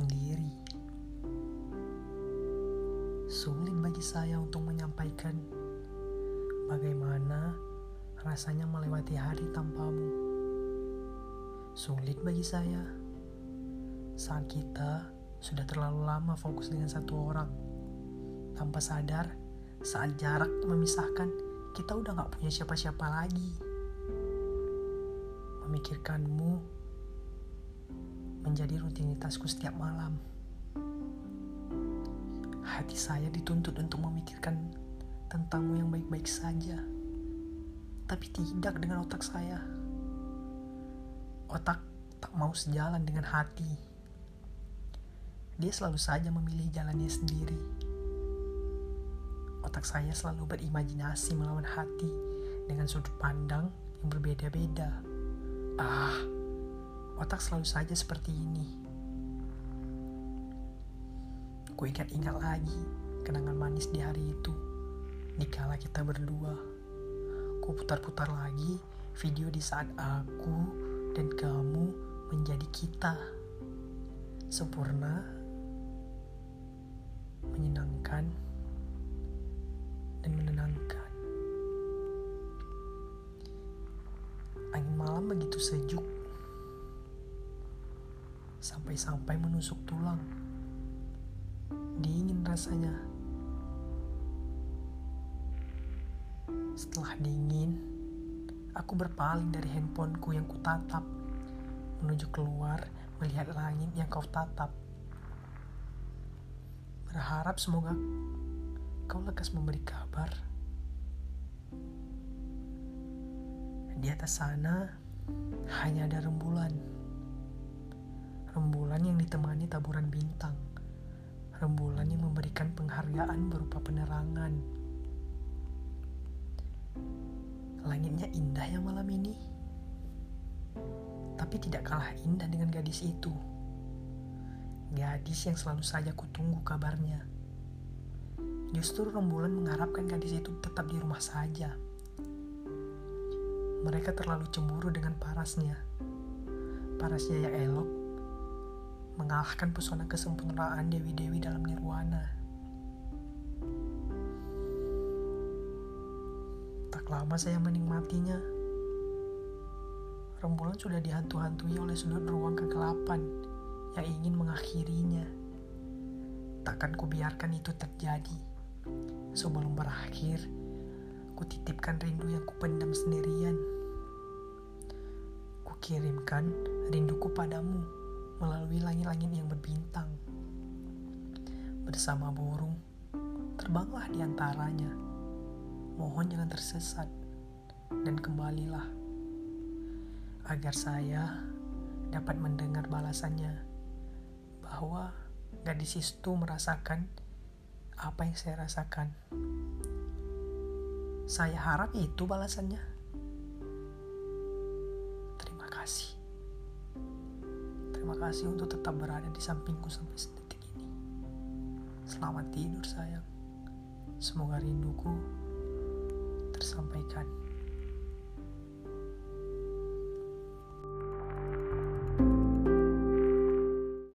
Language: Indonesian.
sendiri. Sulit bagi saya untuk menyampaikan bagaimana rasanya melewati hari tanpamu. Sulit bagi saya saat kita sudah terlalu lama fokus dengan satu orang. Tanpa sadar, saat jarak memisahkan, kita udah gak punya siapa-siapa lagi. Memikirkanmu menjadi rutinitasku setiap malam. Hati saya dituntut untuk memikirkan tentangmu yang baik-baik saja, tapi tidak dengan otak saya. Otak tak mau sejalan dengan hati dia selalu saja memilih jalannya sendiri. Otak saya selalu berimajinasi melawan hati dengan sudut pandang yang berbeda-beda. Ah, otak selalu saja seperti ini. Ku ingat-ingat lagi kenangan manis di hari itu, dikala kita berdua. Ku putar-putar lagi video di saat aku dan kamu menjadi kita. Sempurna menyenangkan, dan menenangkan. Angin malam begitu sejuk, sampai-sampai menusuk tulang. Dingin rasanya. Setelah dingin, aku berpaling dari handphoneku yang kutatap menuju keluar melihat langit yang kau tatap. Berharap semoga kau lekas memberi kabar. Di atas sana hanya ada rembulan. Rembulan yang ditemani taburan bintang. Rembulan yang memberikan penghargaan berupa penerangan. Langitnya indah ya malam ini. Tapi tidak kalah indah dengan gadis itu. Gadis yang selalu saja kutunggu kabarnya. Justru rembulan mengharapkan gadis itu tetap di rumah saja. Mereka terlalu cemburu dengan parasnya. Parasnya yang elok mengalahkan pesona kesempurnaan dewi-dewi dalam nirwana. Tak lama saya menikmatinya. Rembulan sudah dihantu-hantui oleh sudut ruang kegelapan yang ingin mengakhirinya. Takkan kubiarkan itu terjadi. Sebelum berakhir, kutitipkan rindu yang kupendam sendirian. Kukirimkan rinduku padamu melalui langit-langit yang berbintang. Bersama burung, terbanglah di antaranya. Mohon jangan tersesat dan kembalilah agar saya dapat mendengar balasannya bahwa gadis itu merasakan apa yang saya rasakan. Saya harap itu balasannya. Kasih untuk tetap berada di sampingku sampai detik ini. Selamat tidur sayang. Semoga rinduku tersampaikan.